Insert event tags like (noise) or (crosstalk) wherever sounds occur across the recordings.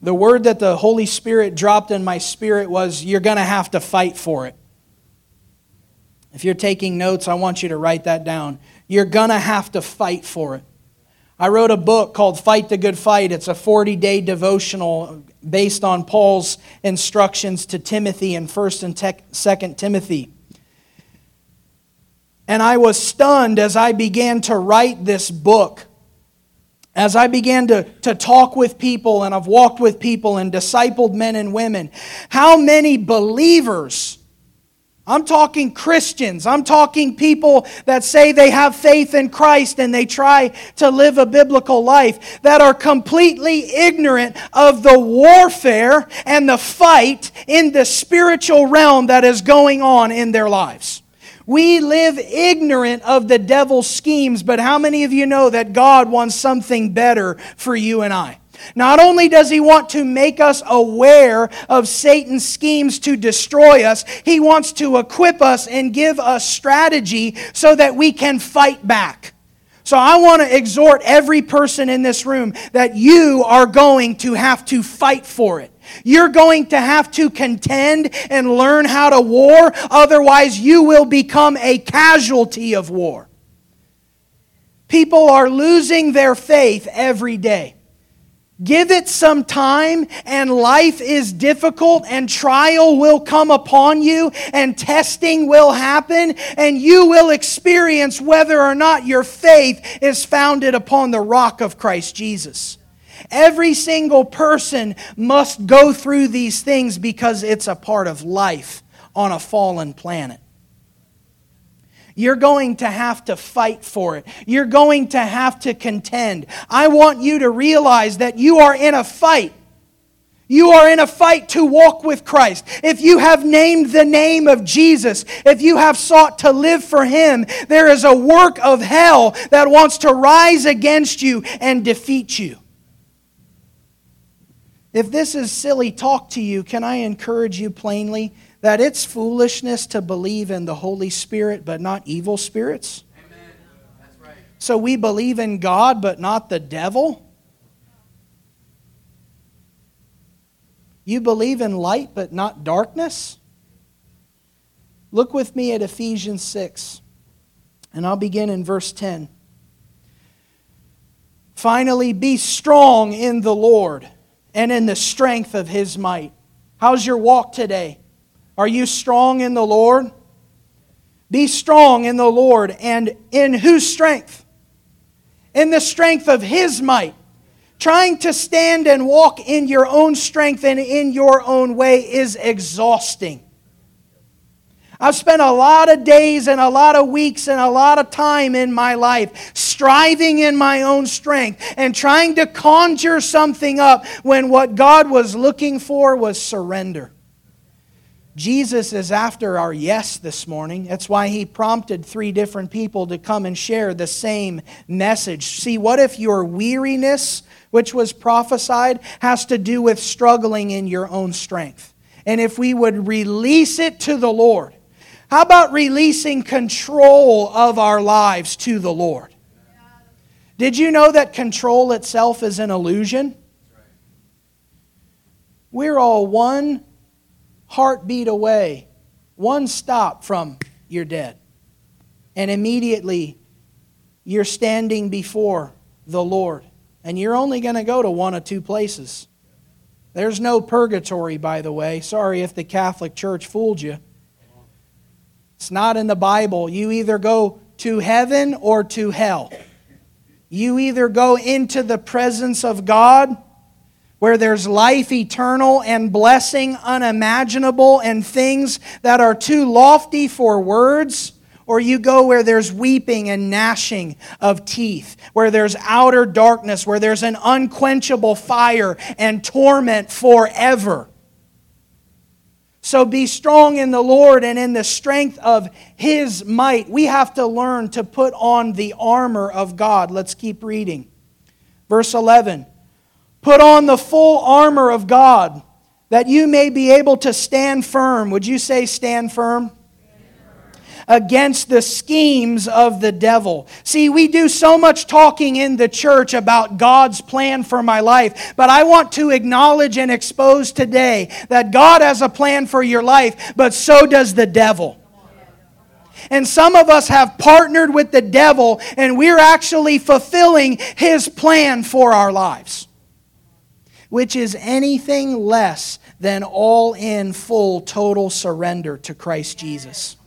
The word that the Holy Spirit dropped in my spirit was you're going to have to fight for it. If you're taking notes, I want you to write that down. You're going to have to fight for it. I wrote a book called Fight the Good Fight. It's a 40 day devotional based on Paul's instructions to Timothy in 1st and 2nd Timothy. And I was stunned as I began to write this book. As I began to, to talk with people and I've walked with people and discipled men and women, how many believers I'm talking Christians. I'm talking people that say they have faith in Christ and they try to live a biblical life that are completely ignorant of the warfare and the fight in the spiritual realm that is going on in their lives. We live ignorant of the devil's schemes, but how many of you know that God wants something better for you and I? Not only does he want to make us aware of Satan's schemes to destroy us, he wants to equip us and give us strategy so that we can fight back. So I want to exhort every person in this room that you are going to have to fight for it. You're going to have to contend and learn how to war, otherwise, you will become a casualty of war. People are losing their faith every day. Give it some time, and life is difficult, and trial will come upon you, and testing will happen, and you will experience whether or not your faith is founded upon the rock of Christ Jesus. Every single person must go through these things because it's a part of life on a fallen planet. You're going to have to fight for it. You're going to have to contend. I want you to realize that you are in a fight. You are in a fight to walk with Christ. If you have named the name of Jesus, if you have sought to live for Him, there is a work of hell that wants to rise against you and defeat you. If this is silly talk to you, can I encourage you plainly? that it's foolishness to believe in the Holy Spirit but not evil spirits? Amen. That's Right. So we believe in God but not the devil? You believe in light but not darkness? Look with me at Ephesians 6, and I'll begin in verse 10. Finally, be strong in the Lord and in the strength of his might. How's your walk today? Are you strong in the Lord? Be strong in the Lord and in whose strength? In the strength of His might. Trying to stand and walk in your own strength and in your own way is exhausting. I've spent a lot of days and a lot of weeks and a lot of time in my life striving in my own strength and trying to conjure something up when what God was looking for was surrender. Jesus is after our yes this morning. That's why he prompted three different people to come and share the same message. See, what if your weariness, which was prophesied, has to do with struggling in your own strength? And if we would release it to the Lord, how about releasing control of our lives to the Lord? Did you know that control itself is an illusion? We're all one heartbeat away, one stop from you're dead. And immediately you're standing before the Lord. And you're only going to go to one of two places. There's no purgatory, by the way. Sorry if the Catholic Church fooled you. It's not in the Bible. You either go to heaven or to hell. You either go into the presence of God where there's life eternal and blessing unimaginable and things that are too lofty for words, or you go where there's weeping and gnashing of teeth, where there's outer darkness, where there's an unquenchable fire and torment forever. So be strong in the Lord and in the strength of His might. We have to learn to put on the armor of God. Let's keep reading. Verse 11. Put on the full armor of God that you may be able to stand firm. Would you say stand firm? Against the schemes of the devil. See, we do so much talking in the church about God's plan for my life, but I want to acknowledge and expose today that God has a plan for your life, but so does the devil. And some of us have partnered with the devil, and we're actually fulfilling his plan for our lives, which is anything less than all in, full, total surrender to Christ Jesus.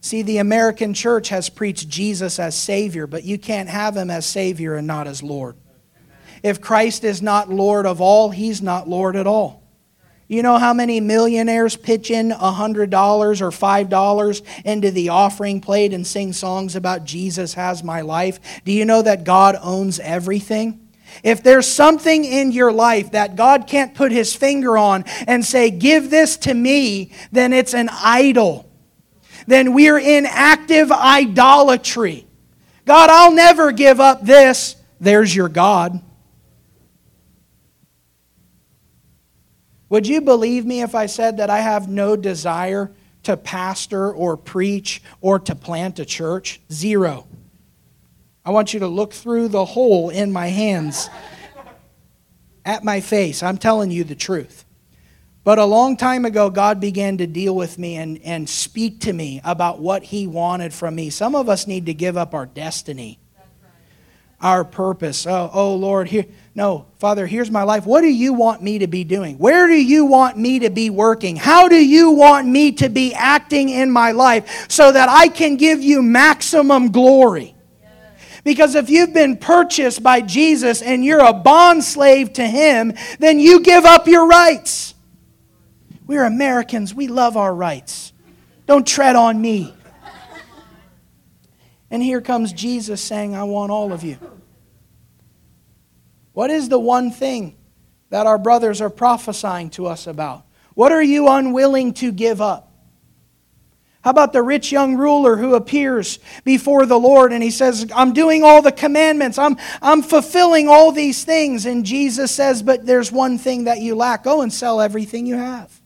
See, the American church has preached Jesus as Savior, but you can't have him as Savior and not as Lord. If Christ is not Lord of all, he's not Lord at all. You know how many millionaires pitch in $100 or $5 into the offering plate and sing songs about Jesus has my life? Do you know that God owns everything? If there's something in your life that God can't put his finger on and say, Give this to me, then it's an idol. Then we're in active idolatry. God, I'll never give up this. There's your God. Would you believe me if I said that I have no desire to pastor or preach or to plant a church? Zero. I want you to look through the hole in my hands at my face. I'm telling you the truth. But a long time ago, God began to deal with me and, and speak to me about what He wanted from me. Some of us need to give up our destiny, our purpose. Oh, oh Lord, here, no, Father, here's my life. What do you want me to be doing? Where do you want me to be working? How do you want me to be acting in my life so that I can give you maximum glory? Because if you've been purchased by Jesus and you're a bond slave to Him, then you give up your rights. We're Americans, we love our rights. Don't tread on me. And here comes Jesus saying, I want all of you. What is the one thing that our brothers are prophesying to us about? What are you unwilling to give up? How about the rich young ruler who appears before the Lord and he says, I'm doing all the commandments, I'm, I'm fulfilling all these things. And Jesus says, But there's one thing that you lack. Go and sell everything you have.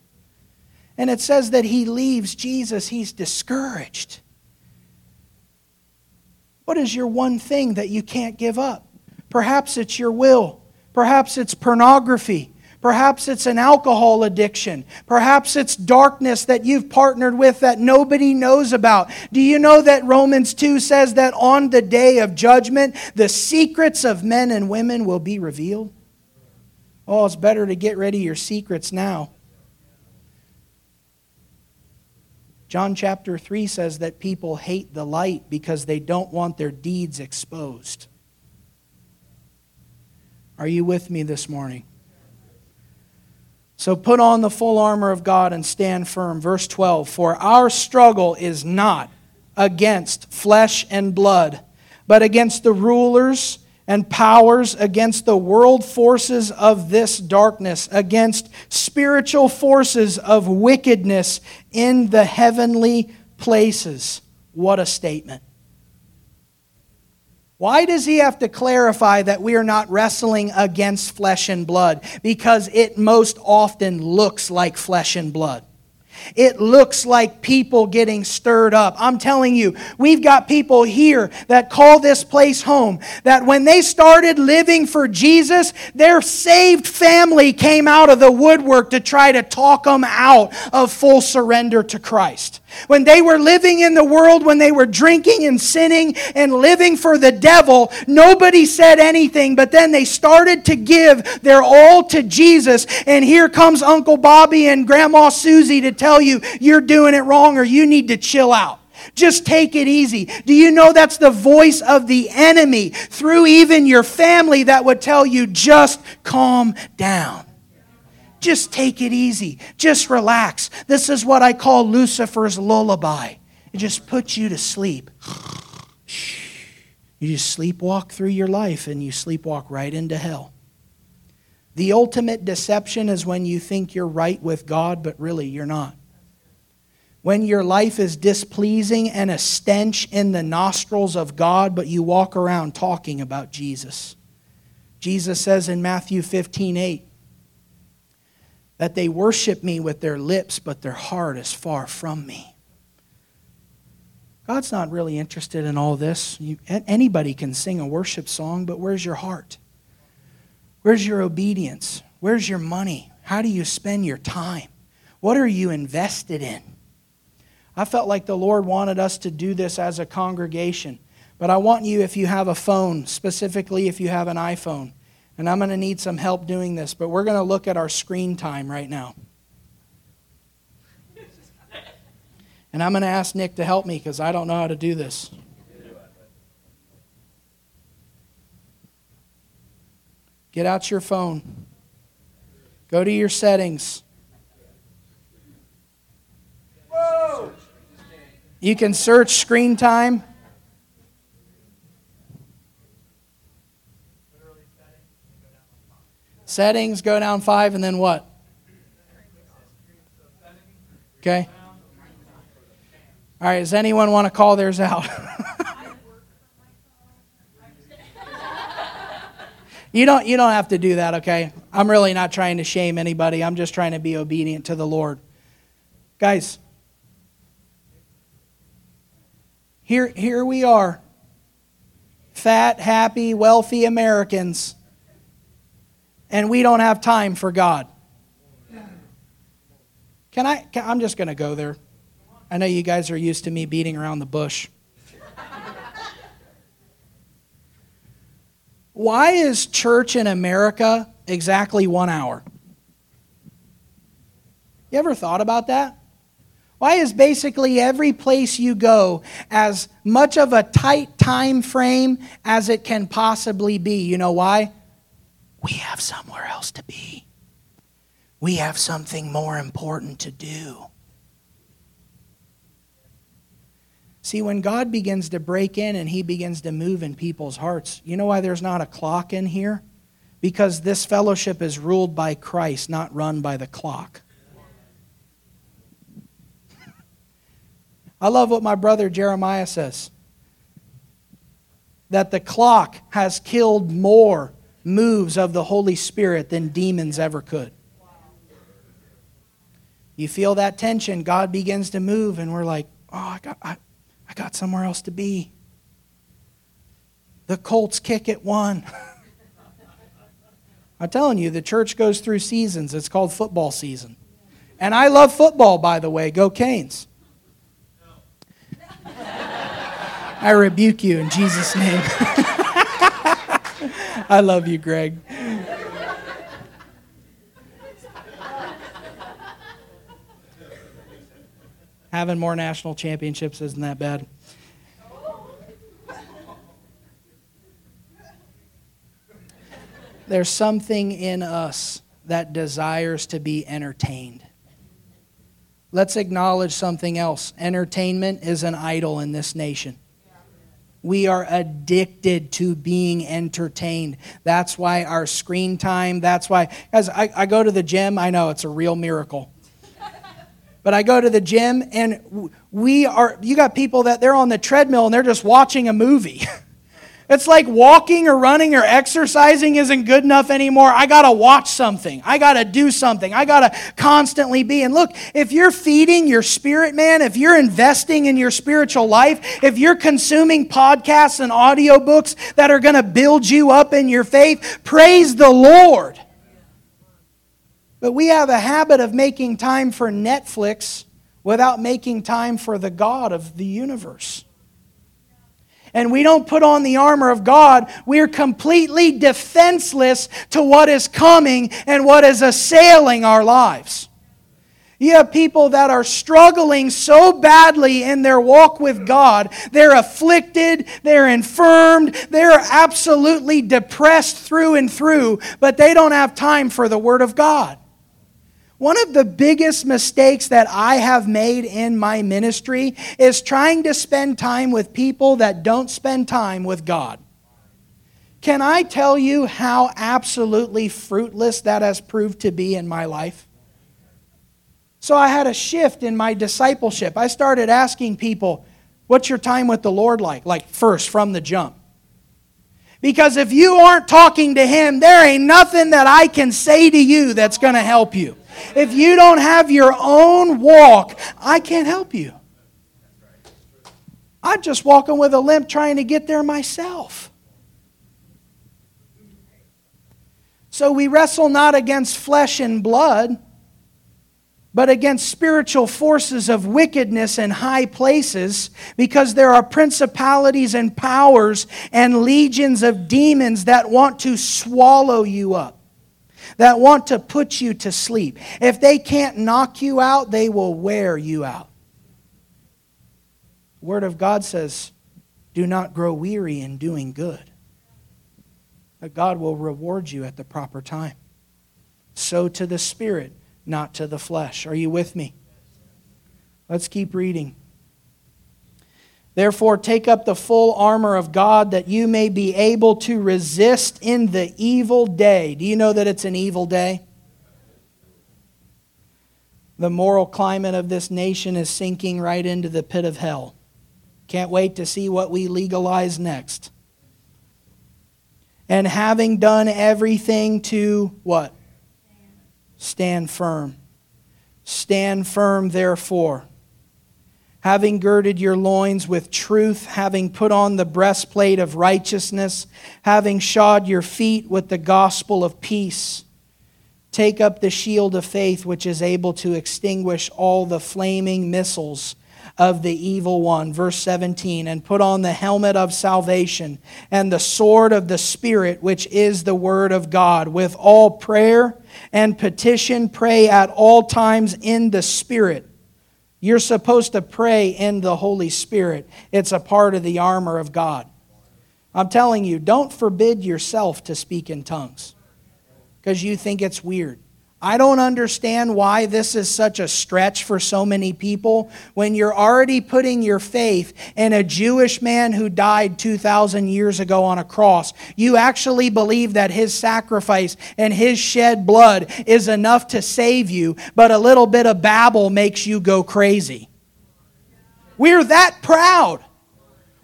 And it says that he leaves Jesus, he's discouraged. What is your one thing that you can't give up? Perhaps it's your will. Perhaps it's pornography. Perhaps it's an alcohol addiction. Perhaps it's darkness that you've partnered with that nobody knows about. Do you know that Romans 2 says that on the day of judgment, the secrets of men and women will be revealed? Oh, it's better to get rid of your secrets now. John chapter 3 says that people hate the light because they don't want their deeds exposed. Are you with me this morning? So put on the full armor of God and stand firm. Verse 12 For our struggle is not against flesh and blood, but against the rulers and powers, against the world forces of this darkness, against spiritual forces of wickedness in the heavenly places. What a statement. Why does he have to clarify that we are not wrestling against flesh and blood? Because it most often looks like flesh and blood. It looks like people getting stirred up. I'm telling you, we've got people here that call this place home. That when they started living for Jesus, their saved family came out of the woodwork to try to talk them out of full surrender to Christ. When they were living in the world, when they were drinking and sinning and living for the devil, nobody said anything, but then they started to give their all to Jesus. And here comes Uncle Bobby and Grandma Susie to tell you you're doing it wrong or you need to chill out. Just take it easy. Do you know that's the voice of the enemy through even your family that would tell you just calm down? Just take it easy. Just relax. This is what I call Lucifer's lullaby. It just puts you to sleep. You just sleepwalk through your life and you sleepwalk right into hell. The ultimate deception is when you think you're right with God, but really you're not. When your life is displeasing and a stench in the nostrils of God, but you walk around talking about Jesus. Jesus says in Matthew 15 8, that they worship me with their lips, but their heart is far from me. God's not really interested in all this. You, anybody can sing a worship song, but where's your heart? Where's your obedience? Where's your money? How do you spend your time? What are you invested in? I felt like the Lord wanted us to do this as a congregation. But I want you, if you have a phone, specifically if you have an iPhone, and I'm going to need some help doing this, but we're going to look at our screen time right now. And I'm going to ask Nick to help me because I don't know how to do this. Get out your phone. Go to your settings. Whoa. You can search screen time. Settings, go down five, and then what? Okay. All right, does anyone want to call theirs out? (laughs) you don't you don't have to do that, okay? I'm really not trying to shame anybody. I'm just trying to be obedient to the Lord. Guys, here here we are. Fat, happy, wealthy Americans. And we don't have time for God. Can I can, I'm just going to go there. I know you guys are used to me beating around the bush. Why is church in America exactly one hour? You ever thought about that? Why is basically every place you go as much of a tight time frame as it can possibly be? You know why? We have somewhere else to be. We have something more important to do. See, when God begins to break in and He begins to move in people's hearts, you know why there's not a clock in here? Because this fellowship is ruled by Christ, not run by the clock. (laughs) I love what my brother Jeremiah says that the clock has killed more moves of the Holy Spirit than demons ever could. You feel that tension, God begins to move, and we're like, oh, I got, I, I got somewhere else to be. The Colts kick at one. (laughs) I'm telling you, the church goes through seasons. It's called football season. And I love football, by the way. Go Canes. (laughs) I rebuke you in Jesus' name. (laughs) I love you, Greg. Having more national championships isn't that bad. There's something in us that desires to be entertained. Let's acknowledge something else. Entertainment is an idol in this nation. We are addicted to being entertained. That's why our screen time, that's why, as I, I go to the gym, I know it's a real miracle. But I go to the gym and we are, you got people that they're on the treadmill and they're just watching a movie. (laughs) It's like walking or running or exercising isn't good enough anymore. I got to watch something. I got to do something. I got to constantly be. And look, if you're feeding your spirit, man, if you're investing in your spiritual life, if you're consuming podcasts and audiobooks that are going to build you up in your faith, praise the Lord. But we have a habit of making time for Netflix without making time for the God of the universe. And we don't put on the armor of God, we're completely defenseless to what is coming and what is assailing our lives. You have people that are struggling so badly in their walk with God. They're afflicted, they're infirmed, they're absolutely depressed through and through, but they don't have time for the Word of God. One of the biggest mistakes that I have made in my ministry is trying to spend time with people that don't spend time with God. Can I tell you how absolutely fruitless that has proved to be in my life? So I had a shift in my discipleship. I started asking people, What's your time with the Lord like? Like, first, from the jump. Because if you aren't talking to Him, there ain't nothing that I can say to you that's going to help you. If you don't have your own walk, I can't help you. I'm just walking with a limp trying to get there myself. So we wrestle not against flesh and blood, but against spiritual forces of wickedness in high places, because there are principalities and powers and legions of demons that want to swallow you up, that want to put you to sleep. If they can't knock you out, they will wear you out. Word of God says, Do not grow weary in doing good. But God will reward you at the proper time. So to the Spirit not to the flesh. Are you with me? Let's keep reading. Therefore, take up the full armor of God that you may be able to resist in the evil day. Do you know that it's an evil day? The moral climate of this nation is sinking right into the pit of hell. Can't wait to see what we legalize next. And having done everything to what? Stand firm. Stand firm, therefore. Having girded your loins with truth, having put on the breastplate of righteousness, having shod your feet with the gospel of peace, take up the shield of faith, which is able to extinguish all the flaming missiles of the evil one. Verse 17, and put on the helmet of salvation and the sword of the Spirit, which is the word of God, with all prayer and petition, pray at all times in the Spirit. You're supposed to pray in the Holy Spirit, it's a part of the armor of God. I'm telling you, don't forbid yourself to speak in tongues because you think it's weird. I don't understand why this is such a stretch for so many people when you're already putting your faith in a Jewish man who died 2,000 years ago on a cross. You actually believe that his sacrifice and his shed blood is enough to save you, but a little bit of babble makes you go crazy. We're that proud.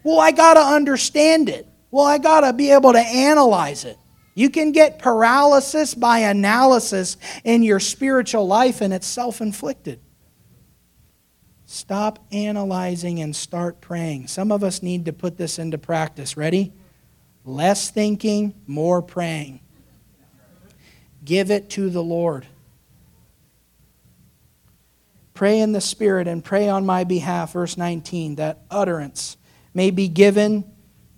Well, I got to understand it. Well, I got to be able to analyze it. You can get paralysis by analysis in your spiritual life, and it's self inflicted. Stop analyzing and start praying. Some of us need to put this into practice. Ready? Less thinking, more praying. Give it to the Lord. Pray in the Spirit and pray on my behalf, verse 19, that utterance may be given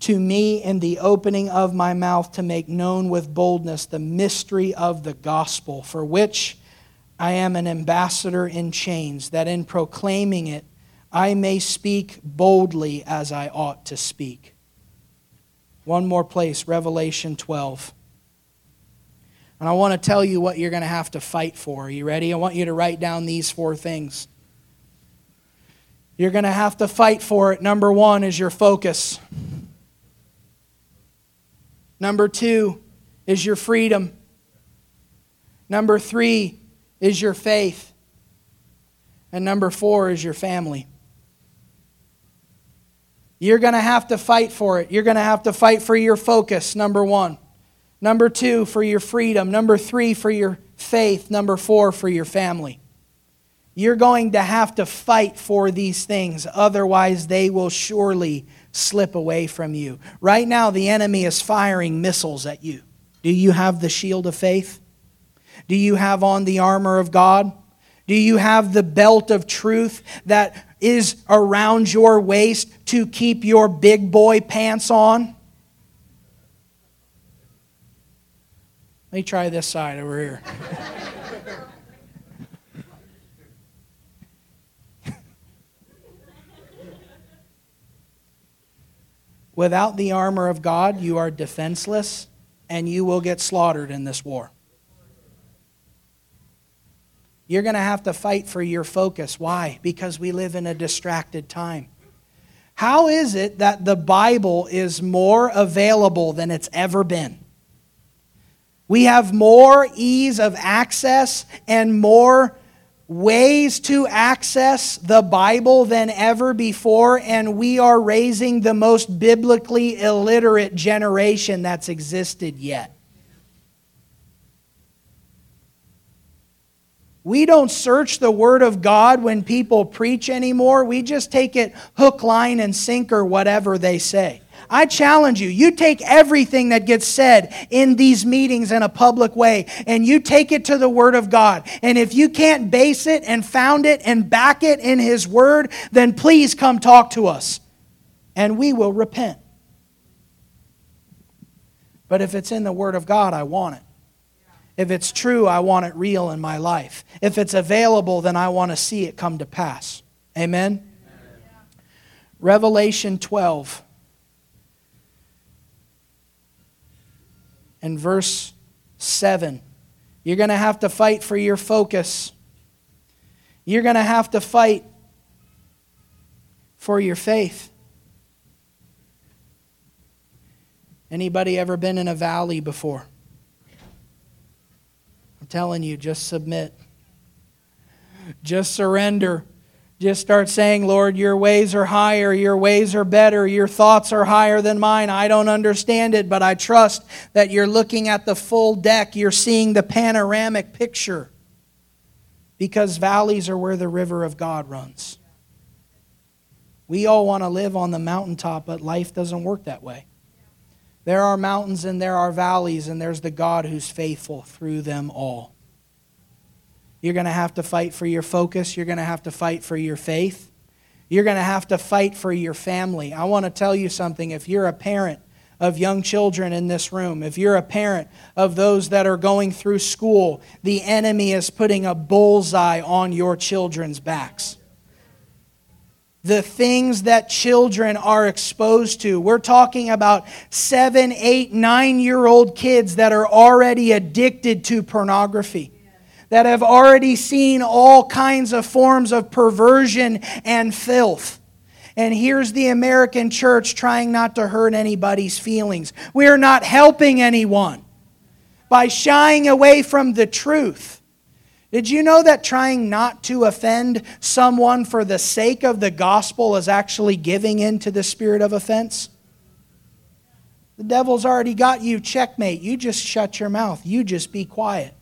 to me in the opening of my mouth to make known with boldness the mystery of the gospel, for which I am an ambassador in chains, that in proclaiming it I may speak boldly as I ought to speak. One more place, Revelation 12. And I want to tell you what you're going to have to fight for. Are you ready? I want you to write down these four things. You're going to have to fight for it. Number one is your focus. Number two is your freedom. Number three is your faith. And number four is your family. You're going to have to fight for it. You're going to have to fight for your focus, number one. Number two, for your freedom. Number three, for your faith. Number four, for your family. You're going to have to fight for these things, otherwise, they will surely slip away from you. Right now, the enemy is firing missiles at you. Do you have the shield of faith? Do you have on the armor of God? Do you have the belt of truth that is around your waist to keep your big boy pants on? Let me try this side over here. (laughs) Without the armor of God, you are defenseless and you will get slaughtered in this war. You're going to have to fight for your focus. Why? Because we live in a distracted time. How is it that the Bible is more available than it's ever been? We have more ease of access and more ways to access the Bible than ever before, and we are raising the most biblically illiterate generation that's existed yet. We don't search the Word of God when people preach anymore. We just take it hook, line, and sinker, whatever they say. I challenge you, you take everything that gets said in these meetings in a public way and you take it to the Word of God. And if you can't base it and found it and back it in His Word, then please come talk to us and we will repent. But if it's in the Word of God, I want it. If it's true, I want it real in my life. If it's available, then I want to see it come to pass. Amen? Revelation 12 and verse 7. You're going to have to fight for your focus. You're going to have to fight for your faith. Anybody ever been in a valley before? I'm telling you, just submit. Just surrender. Just start saying, Lord, your ways are higher, your ways are better, your thoughts are higher than mine. I don't understand it, but I trust that you're looking at the full deck, you're seeing the panoramic picture. Because valleys are where the river of God runs. We all want to live on the mountaintop, but life doesn't work that way. There are mountains and there are valleys, and there's the God who's faithful through them all. You're going to have to fight for your focus. You're going to have to fight for your faith. You're going to have to fight for your family. I want to tell you something. If you're a parent of young children in this room, if you're a parent of those that are going through school, the enemy is putting a bullseye on your children's backs the things that children are exposed to. We're talking about seven, eight, nine year old kids that are already addicted to pornography, that have already seen all kinds of forms of perversion and filth. And here's the American church trying not to hurt anybody's feelings. We are not helping anyone by shying away from the truth. Did you know that trying not to offend someone for the sake of the gospel is actually giving in to the spirit of offense? The devil's already got you checkmate. You just shut your mouth. You just be quiet.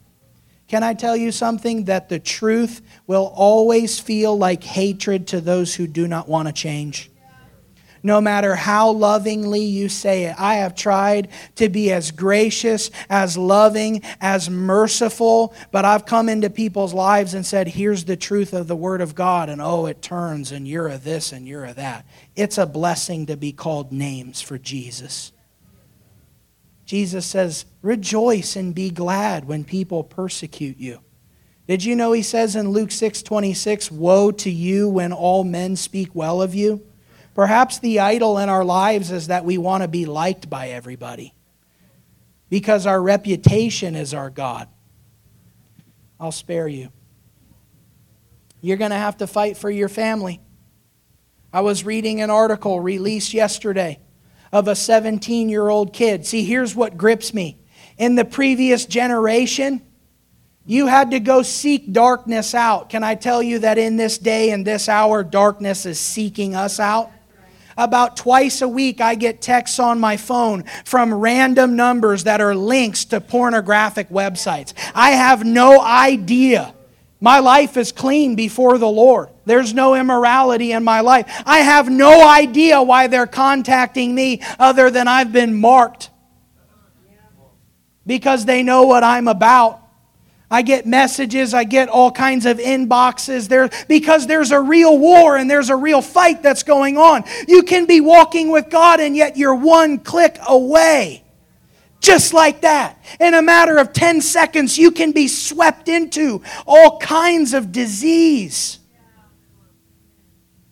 Can I tell you something? That the truth will always feel like hatred to those who do not want to change no matter how lovingly you say it. I have tried to be as gracious, as loving, as merciful, but I've come into people's lives and said, here's the truth of the Word of God, and oh, it turns, and you're a this and you're a that. It's a blessing to be called names for Jesus. Jesus says, rejoice and be glad when people persecute you. Did you know he says in Luke 6 26, Woe to you when all men speak well of you? Perhaps the idol in our lives is that we want to be liked by everybody because our reputation is our God. I'll spare you. You're going to have to fight for your family. I was reading an article released yesterday of a 17 year old kid. See, here's what grips me. In the previous generation, you had to go seek darkness out. Can I tell you that in this day and this hour, darkness is seeking us out? About twice a week, I get texts on my phone from random numbers that are links to pornographic websites. I have no idea. My life is clean before the Lord. There's no immorality in my life. I have no idea why they're contacting me other than I've been marked because they know what I'm about. I get messages, I get all kinds of inboxes there because there's a real war and there's a real fight that's going on. You can be walking with God and yet you're one click away. Just like that. In a matter of 10 seconds, you can be swept into all kinds of disease.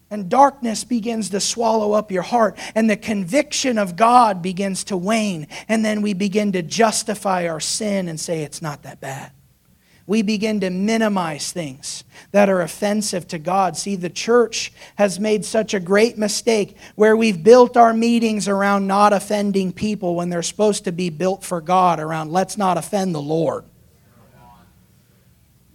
And darkness begins to swallow up your heart, and the conviction of God begins to wane. And then we begin to justify our sin and say, it's not that bad we begin to minimize things that are offensive to God. See, the church has made such a great mistake where we've built our meetings around not offending people when they're supposed to be built for God around let's not offend the Lord.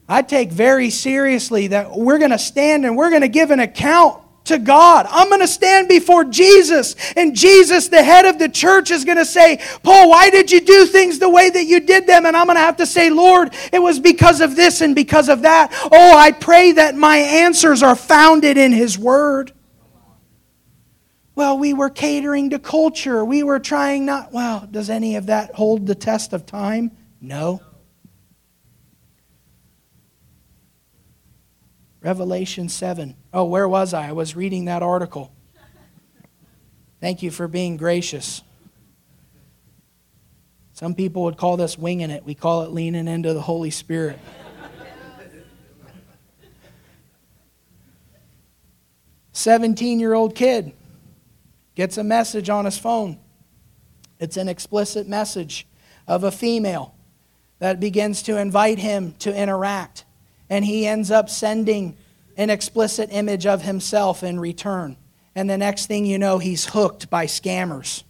I take very seriously that we're going to stand and we're going to give an account to God. I'm going to stand before Jesus, and Jesus, the head of the church, is going to say, Paul, why did you do things the way that you did them? And I'm going to have to say, Lord, it was because of this and because of that. Oh, I pray that my answers are founded in His Word. Well, we were catering to culture. We were trying not. Well, does any of that hold the test of time? No. Revelation 7. Oh, where was I? I was reading that article. Thank you for being gracious. Some people would call this winging it. We call it leaning into the Holy Spirit. Seventeen-year-old kid gets a message on his phone. It's an explicit message of a female that begins to invite him to interact and he ends up sending an explicit image of himself in return. And the next thing you know, he's hooked by scammers.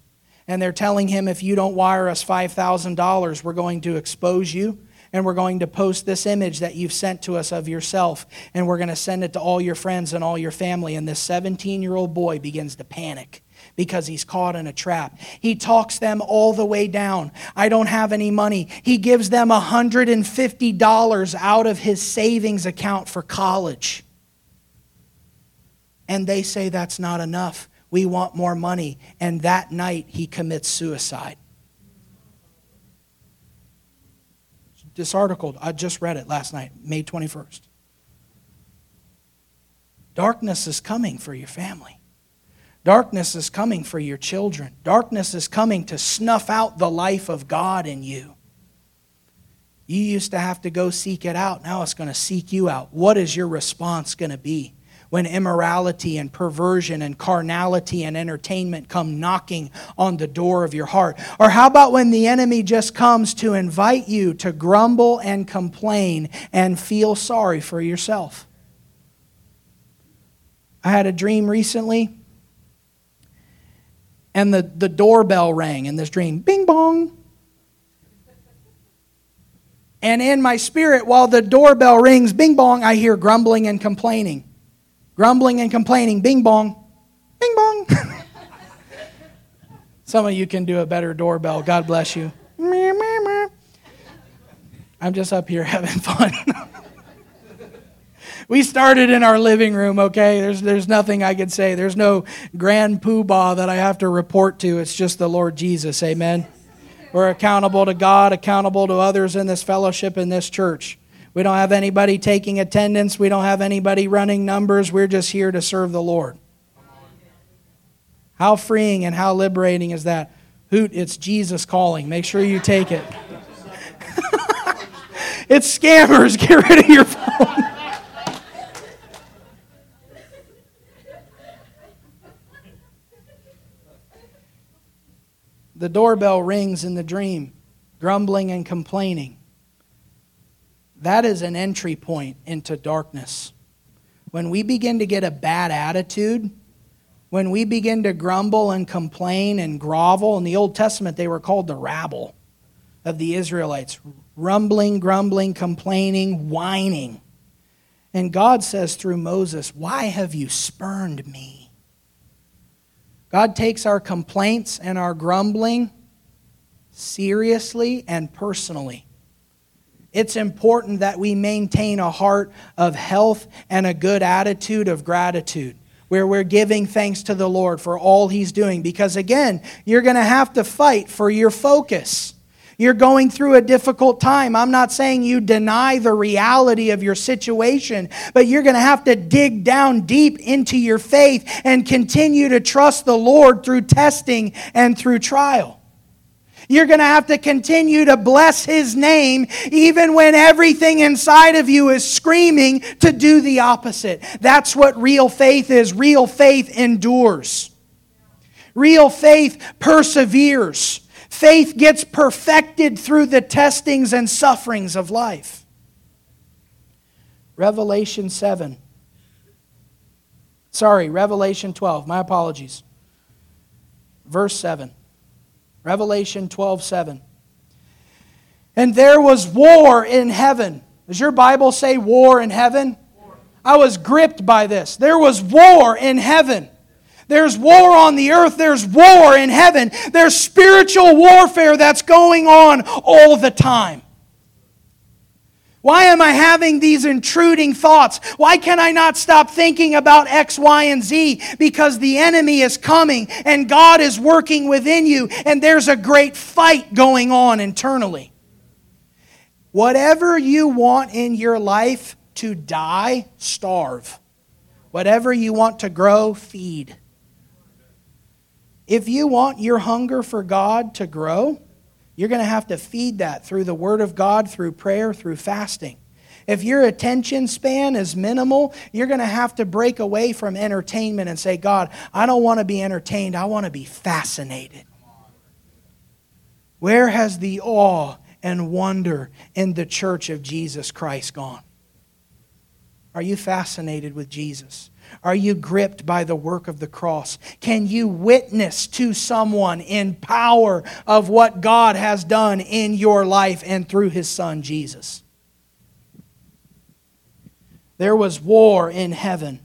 And they're telling him, if you don't wire us $5,000, we're going to expose you. And we're going to post this image that you've sent to us of yourself. And we're going to send it to all your friends and all your family. And this 17 year old boy begins to panic because he's caught in a trap. He talks them all the way down. I don't have any money. He gives them $150 out of his savings account for college. And they say that's not enough. We want more money. And that night, he commits suicide. This article, I just read it last night, May 21st. Darkness is coming for your family. Darkness is coming for your children. Darkness is coming to snuff out the life of God in you. You used to have to go seek it out. Now it's going to seek you out. What is your response going to be when immorality and perversion and carnality and entertainment come knocking on the door of your heart? Or how about when the enemy just comes to invite you to grumble and complain and feel sorry for yourself? I had a dream recently and the, the doorbell rang in this dream bing bong. And in my spirit, while the doorbell rings, bing bong, I hear grumbling and complaining. Grumbling and complaining, bing bong, bing bong. (laughs) Some of you can do a better doorbell. God bless you. (laughs) I'm just up here (laughs) having fun. We started in our living room, okay? There's, there's nothing I can say. There's no grand poobah that I have to report to. It's just the Lord Jesus, amen? We're accountable to God, accountable to others in this fellowship, in this church. We don't have anybody taking attendance. We don't have anybody running numbers. We're just here to serve the Lord. How freeing and how liberating is that? Hoot, it's Jesus calling. Make sure you take it. (laughs) it's scammers. Get rid of your phone. The doorbell rings in the dream, grumbling and complaining. That is an entry point into darkness. When we begin to get a bad attitude, when we begin to grumble and complain and grovel, in the Old Testament they were called the rabble of the Israelites rumbling, grumbling, complaining, whining. And God says through Moses, Why have you spurned me? God takes our complaints and our grumbling seriously and personally. It's important that we maintain a heart of health and a good attitude of gratitude where we're giving thanks to the Lord for all He's doing. Because again, you're going to have to fight for your focus. You're going through a difficult time. I'm not saying you deny the reality of your situation, but you're going to have to dig down deep into your faith and continue to trust the Lord through testing and through trial. You're going to have to continue to bless His name even when everything inside of you is screaming to do the opposite. That's what real faith is. Real faith endures, real faith perseveres. Faith gets perfected through the testings and sufferings of life. Revelation 7. Sorry, Revelation 12. My apologies. Verse 7. Revelation 12, 7. And there was war in heaven. Does your Bible say war in heaven? I was gripped by this. There was war in heaven. There's war on the earth. There's war in heaven. There's spiritual warfare that's going on all the time. Why am I having these intruding thoughts? Why can I not stop thinking about X, Y, and Z? Because the enemy is coming and God is working within you and there's a great fight going on internally. Whatever you want in your life to die, starve. Whatever you want to grow, feed. If you want your hunger for God to grow, you're going to have to feed that through the Word of God, through prayer, through fasting. If your attention span is minimal, you're going to have to break away from entertainment and say, God, I don't want to be entertained. I want to be fascinated. Where has the awe and wonder in the church of Jesus Christ gone? Are you fascinated with Jesus? Are you gripped by the work of the cross? Can you witness to someone in power of what God has done in your life and through his son Jesus? There was war in heaven.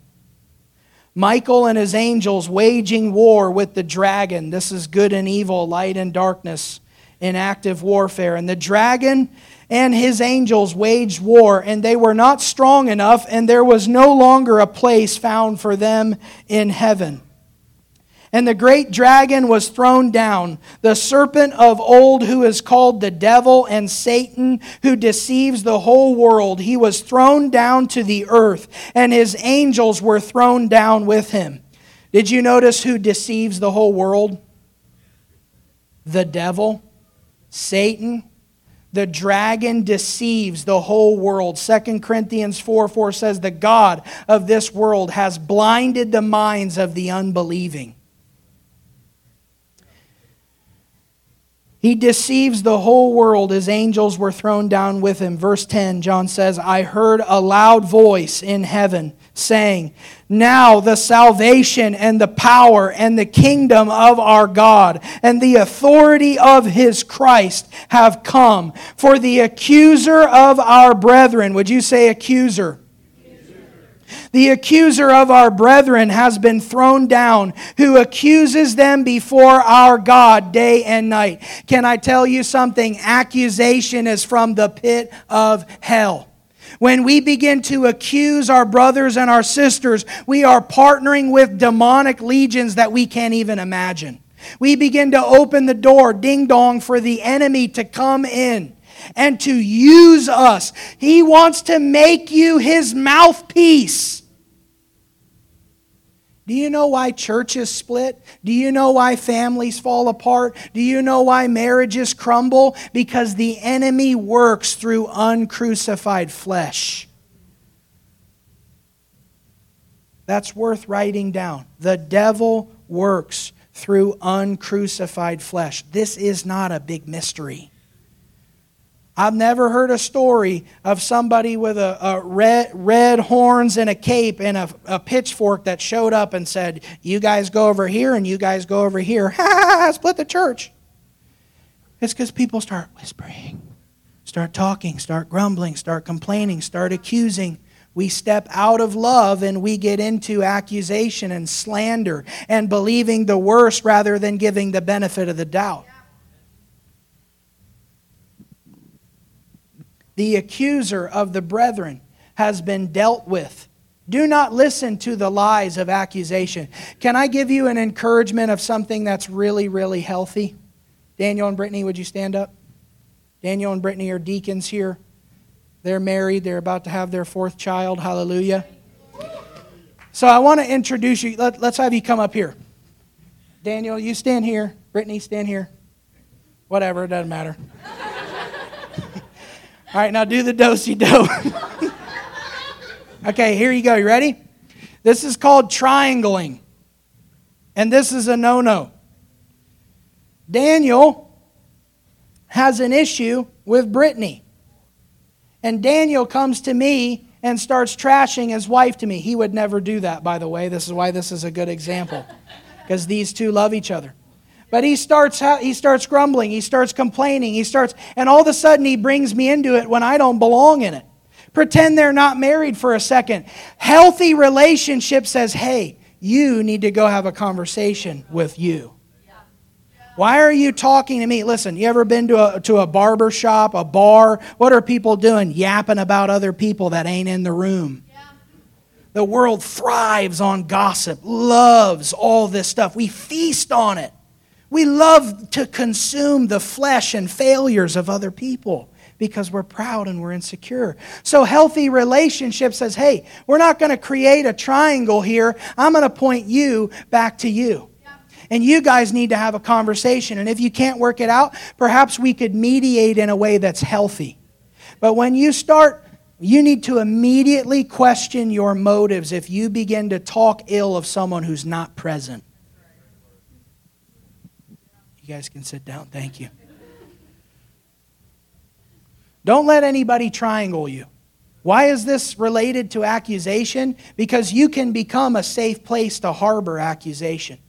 Michael and his angels waging war with the dragon. This is good and evil, light and darkness in active warfare. And the dragon and his angels waged war, and they were not strong enough, and there was no longer a place found for them in heaven. And the great dragon was thrown down, the serpent of old, who is called the devil and Satan, who deceives the whole world. He was thrown down to the earth, and his angels were thrown down with him. Did you notice who deceives the whole world? The devil, Satan, the dragon deceives the whole world. 2 Corinthians 4 4 says, The God of this world has blinded the minds of the unbelieving. He deceives the whole world. His angels were thrown down with him. Verse 10, John says, I heard a loud voice in heaven saying, Now the salvation and the power and the kingdom of our God and the authority of his Christ have come. For the accuser of our brethren, would you say accuser? The accuser of our brethren has been thrown down, who accuses them before our God day and night. Can I tell you something? Accusation is from the pit of hell. When we begin to accuse our brothers and our sisters, we are partnering with demonic legions that we can't even imagine. We begin to open the door, ding dong, for the enemy to come in and to use us. He wants to make you his mouthpiece. Do you know why churches split? Do you know why families fall apart? Do you know why marriages crumble? Because the enemy works through uncrucified flesh. That's worth writing down. The devil works through uncrucified flesh. This is not a big mystery. I've never heard a story of somebody with a, a red, red horns and a cape and a, a, pitchfork that showed up and said, You guys go over here and you guys go over here. Ha (laughs) ha split the church. It's because people start whispering, start talking, start grumbling, start complaining, start accusing. We step out of love and we get into accusation and slander and believing the worst rather than giving the benefit of the doubt. The accuser of the brethren has been dealt with. Do not listen to the lies of accusation. Can I give you an encouragement of something that's really, really healthy? Daniel and Brittany, would you stand up? Daniel and Brittany are deacons here. They're married, they're about to have their fourth child. Hallelujah. So I want to introduce you. Let, us have you come up here. Daniel, you stand here. Brittany, stand here. Whatever, it doesn't matter. All right, now do the dosey do. (laughs) okay, here you go. You ready? This is called triangling. And this is a no no. Daniel has an issue with Brittany. And Daniel comes to me and starts trashing his wife to me. He would never do that, by the way. This is why this is a good example, because these two love each other. But he starts, he starts grumbling, he starts complaining, he starts, and all of a sudden he brings me into it when I don't belong in it. Pretend they're not married for a second. Healthy relationship says, hey, you need to go have a conversation with you. Why are you talking to me? Listen, you ever been to a, to a barber shop, a bar? What are people doing? Yapping about other people that ain't in the room. The world thrives on gossip, loves all this stuff. We feast on it. We love to consume the flesh and failures of other people because we're proud and we're insecure. So, healthy relationship says, hey, we're not going to create a triangle here. I'm going to point you back to you. And you guys need to have a conversation. And if you can't work it out, perhaps we could mediate in a way that's healthy. But when you start, you need to immediately question your motives if you begin to talk ill of someone who's not present. You guys can sit down. Thank you. Don't let anybody triangle you. Why is this related to accusation? Because you can become a safe place to harbor accusation.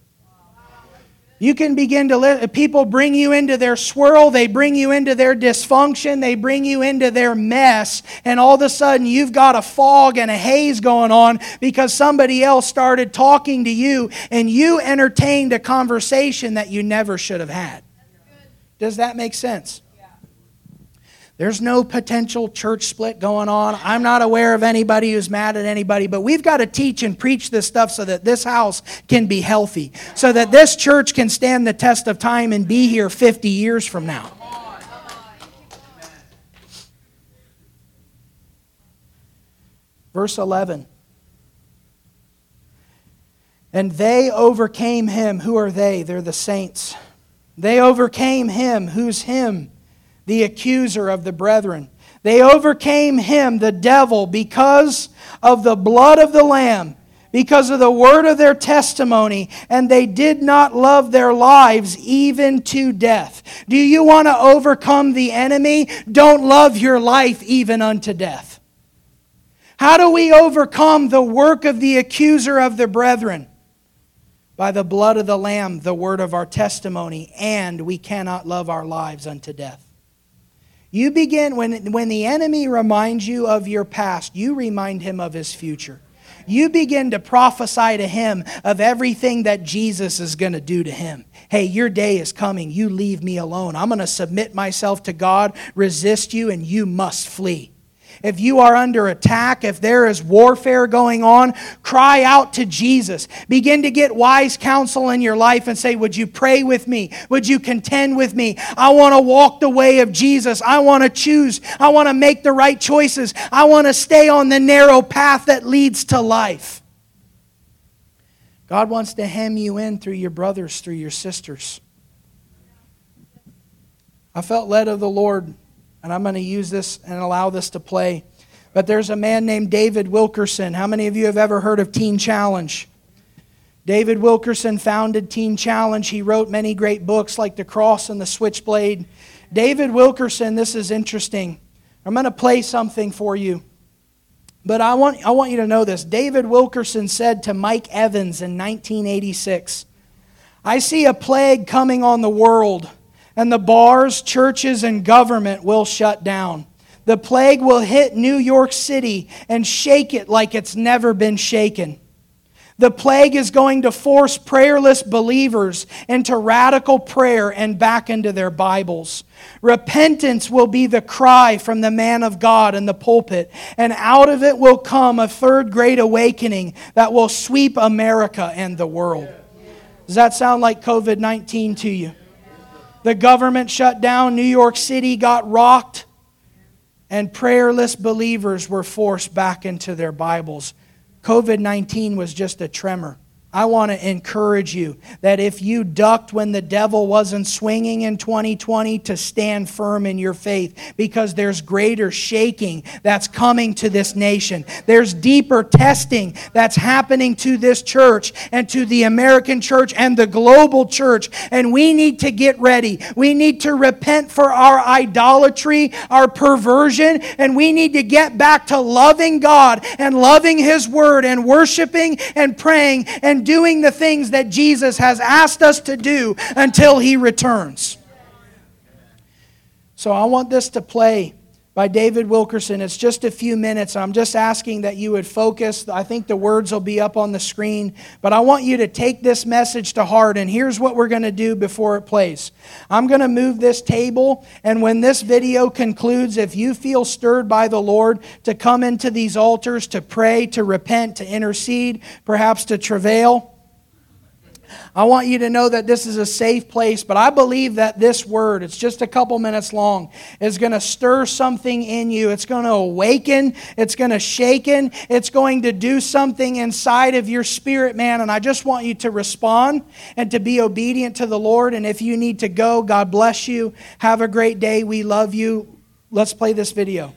You can begin to let people bring you into their swirl, they bring you into their dysfunction, they bring you into their mess, and all of a sudden you've got a fog and a haze going on because somebody else started talking to you and you entertained a conversation that you never should have had. Does that make sense? There's no potential church split going on. I'm not aware of anybody who's mad at anybody, but we've got to teach and preach this stuff so that this house can be healthy, so that this church can stand the test of time and be here 50 years from now. Verse 11. And they overcame him. Who are they? They're the saints. They overcame him. Who's him? The accuser of the brethren. They overcame him, the devil, because of the blood of the Lamb, because of the word of their testimony, and they did not love their lives even to death. Do you want to overcome the enemy? Don't love your life even unto death. How do we overcome the work of the accuser of the brethren? By the blood of the Lamb, the word of our testimony, and we cannot love our lives unto death. You begin, when, when the enemy reminds you of your past, you remind him of his future. You begin to prophesy to him of everything that Jesus is going to do to him. Hey, your day is coming. You leave me alone. I'm going to submit myself to God, resist you, and you must flee. If you are under attack, if there is warfare going on, cry out to Jesus. Begin to get wise counsel in your life and say, Would you pray with me? Would you contend with me? I want to walk the way of Jesus. I want to choose. I want to make the right choices. I want to stay on the narrow path that leads to life. God wants to hem you in through your brothers, through your sisters. I felt led of the Lord and I'm going to use this and allow this to play. But there's a man named David Wilkerson. How many of you have ever heard of Teen Challenge? David Wilkerson founded Teen Challenge. He wrote many great books like The Cross and the Switchblade. David Wilkerson, this is interesting. I'm going to play something for you. But I want, I want you to know this. David Wilkerson said to Mike Evans in 1986 I see a plague coming on the world and the bars, churches, and government will shut down. The plague will hit New York City and shake it like it's never been shaken. The plague is going to force prayerless believers into radical prayer and back into their Bibles. Repentance will be the cry from the man of God in the pulpit, and out of it will come a third great awakening that will sweep America and the world. Does that sound like COVID 19 to you? The government shut down, New York City got rocked, and prayerless believers were forced back into their Bibles. COVID 19 was just a tremor. I want to encourage you that if you ducked when the devil wasn't swinging in 2020, to stand firm in your faith because there's greater shaking that's coming to this nation. There's deeper testing that's happening to this church and to the American church and the global church. And we need to get ready. We need to repent for our idolatry, our perversion, and we need to get back to loving God and loving His Word and worshiping and praying and doing the things that Jesus has asked us to do until he returns. So I want this to play by David Wilkerson. It's just a few minutes. I'm just asking that you would focus. I think the words will be up on the screen, but I want you to take this message to heart. And here's what we're going to do before it plays I'm going to move this table, and when this video concludes, if you feel stirred by the Lord to come into these altars to pray, to repent, to intercede, perhaps to travail, I want you to know that this is a safe place, but I believe that this word, it's just a couple minutes long, is going to stir something in you. It's going to awaken, it's going to shaken, it's going to do something inside of your spirit, man. And I just want you to respond and to be obedient to the Lord. And if you need to go, God bless you. Have a great day. We love you. Let's play this video.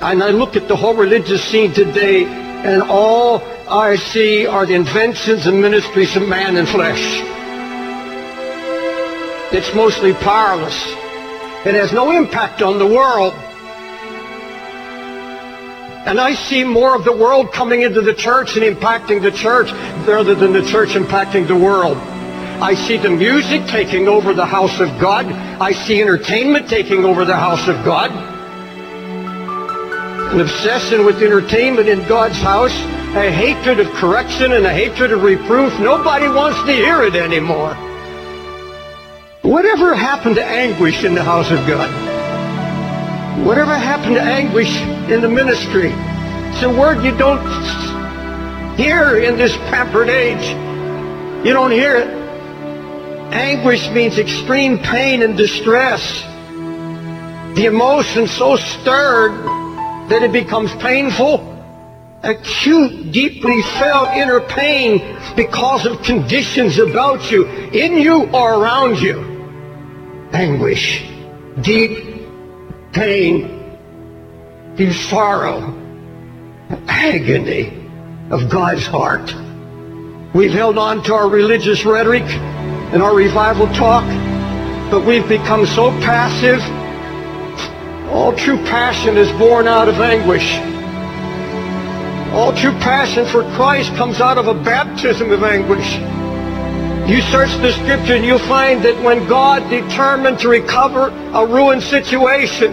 And I look at the whole religious scene today, and all I see are the inventions and ministries of man and flesh. It's mostly powerless. It has no impact on the world. And I see more of the world coming into the church and impacting the church rather than the church impacting the world. I see the music taking over the house of God. I see entertainment taking over the house of God an obsession with entertainment in God's house, a hatred of correction and a hatred of reproof. Nobody wants to hear it anymore. Whatever happened to anguish in the house of God? Whatever happened to anguish in the ministry? It's a word you don't hear in this pampered age. You don't hear it. Anguish means extreme pain and distress. The emotion so stirred that it becomes painful, acute, deeply felt inner pain because of conditions about you, in you or around you. Anguish, deep pain, deep sorrow, agony of God's heart. We've held on to our religious rhetoric and our revival talk, but we've become so passive all true passion is born out of anguish. All true passion for Christ comes out of a baptism of anguish. You search the scripture and you'll find that when God determined to recover a ruined situation,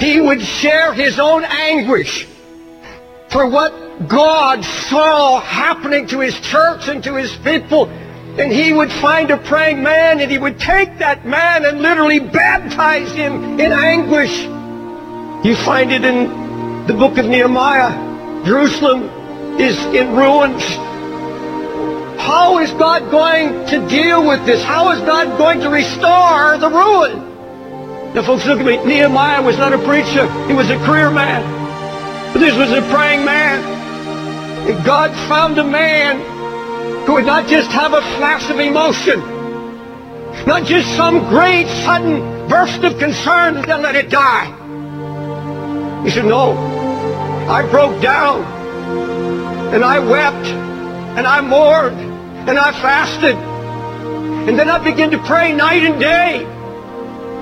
he would share his own anguish for what God saw happening to his church and to his people and he would find a praying man and he would take that man and literally baptize him in anguish. You find it in the book of Nehemiah. Jerusalem is in ruins. How is God going to deal with this? How is God going to restore the ruin? Now, folks, look at me. Nehemiah was not a preacher. He was a career man. But this was a praying man. And God found a man who would not just have a flash of emotion, not just some great sudden burst of concern and then let it die. He said, no, I broke down and I wept and I mourned and I fasted. And then I began to pray night and day.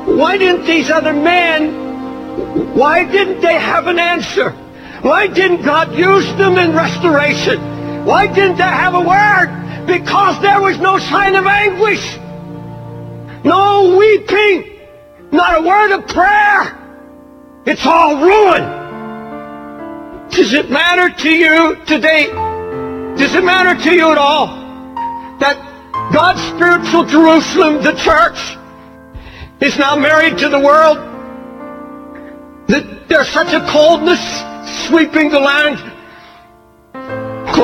Why didn't these other men, why didn't they have an answer? Why didn't God use them in restoration? Why didn't they have a word? Because there was no sign of anguish. No weeping. Not a word of prayer. It's all ruin. Does it matter to you today? Does it matter to you at all that God's spiritual Jerusalem, the church, is now married to the world? That there's such a coldness sweeping the land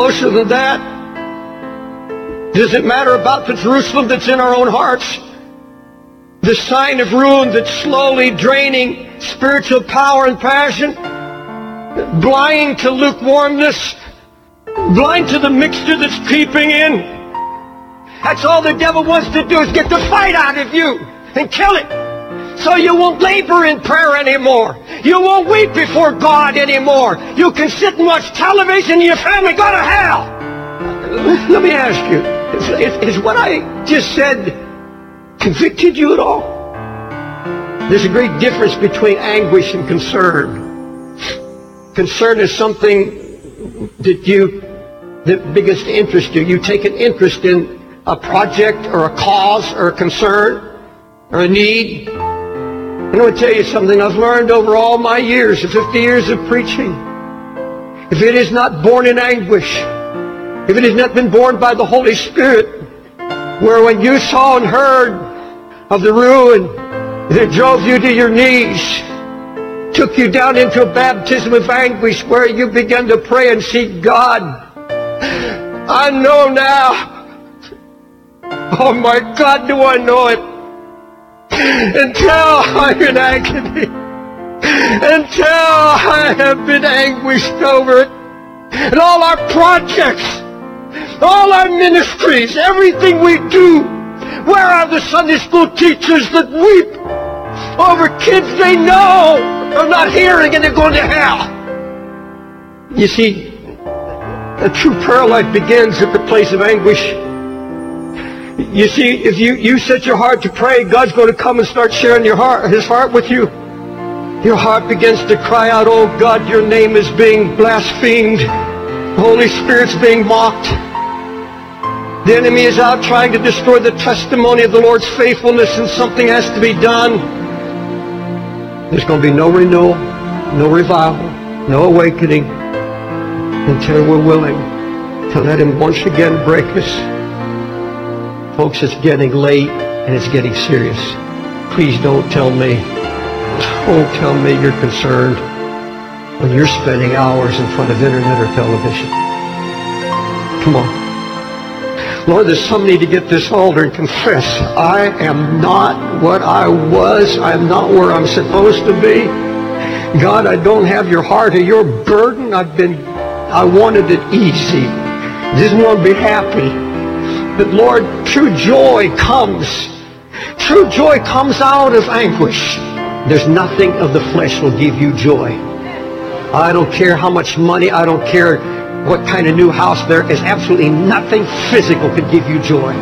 closer than that? Does it matter about the Jerusalem that's in our own hearts? The sign of ruin that's slowly draining spiritual power and passion? Blind to lukewarmness? Blind to the mixture that's creeping in? That's all the devil wants to do is get the fight out of you and kill it. So you won't labor in prayer anymore. You won't weep before God anymore. You can sit and watch television and your family go to hell. Let me ask you, is, what I just said convicted you at all? There's a great difference between anguish and concern. Concern is something that you that begins to interest you. You take an interest in a project or a cause or a concern or a need. I'm going to tell you something I've learned over all my years, 50 years of preaching. If it is not born in anguish, if it has not been born by the Holy Spirit, where when you saw and heard of the ruin that drove you to your knees, took you down into a baptism of anguish where you began to pray and seek God. I know now. Oh my God, do I know it. Until I'm in agony. Until I have been anguished over it. And all our projects, all our ministries, everything we do. Where are the Sunday school teachers that weep over kids they know are not hearing and they're going to hell? You see, a true prayer life begins at the place of anguish. You see, if you, you set your heart to pray, God's going to come and start sharing your heart, his heart with you. Your heart begins to cry out, oh God, your name is being blasphemed. The Holy Spirit's being mocked. The enemy is out trying to destroy the testimony of the Lord's faithfulness and something has to be done. There's going to be no renewal, no revival, no awakening until we're willing to let him once again break us. Folks, it's getting late and it's getting serious. Please don't tell me, don't tell me you're concerned when you're spending hours in front of internet or television. Come on. Lord, there's some need to get this altar and confess, I am not what I was. I'm not where I'm supposed to be. God, I don't have your heart or your burden. I've been, I wanted it easy. Didn't want to be happy. But Lord, true joy comes. True joy comes out of anguish. There's nothing of the flesh will give you joy. I don't care how much money. I don't care what kind of new house there is. Absolutely nothing physical could give you joy.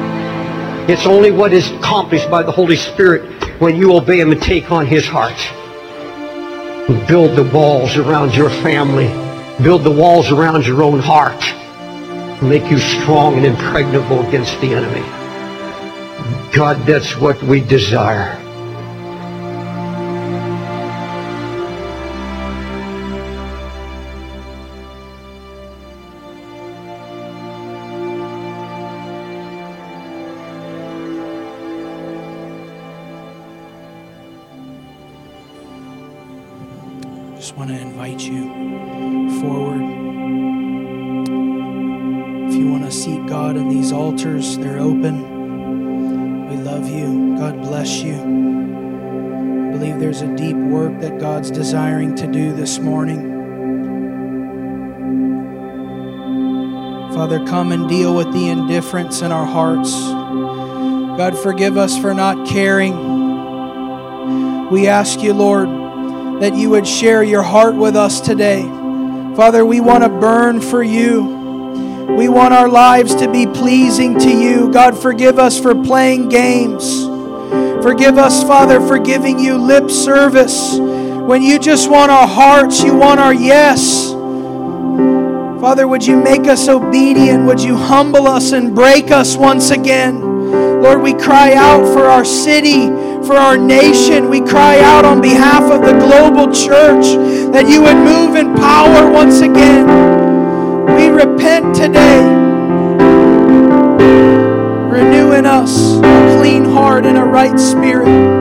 It's only what is accomplished by the Holy Spirit when you obey Him and take on His heart. Build the walls around your family. Build the walls around your own heart. Make you strong and impregnable against the enemy. God, that's what we desire. Just want to invite you forward. God in these altars, they're open. We love you. God bless you. I believe there's a deep work that God's desiring to do this morning. Father, come and deal with the indifference in our hearts. God, forgive us for not caring. We ask you, Lord, that you would share your heart with us today. Father, we want to burn for you. We want our lives to be pleasing to you. God, forgive us for playing games. Forgive us, Father, for giving you lip service. When you just want our hearts, you want our yes. Father, would you make us obedient? Would you humble us and break us once again? Lord, we cry out for our city, for our nation. We cry out on behalf of the global church that you would move in power once again. We today. Renew in us a clean heart and a right spirit.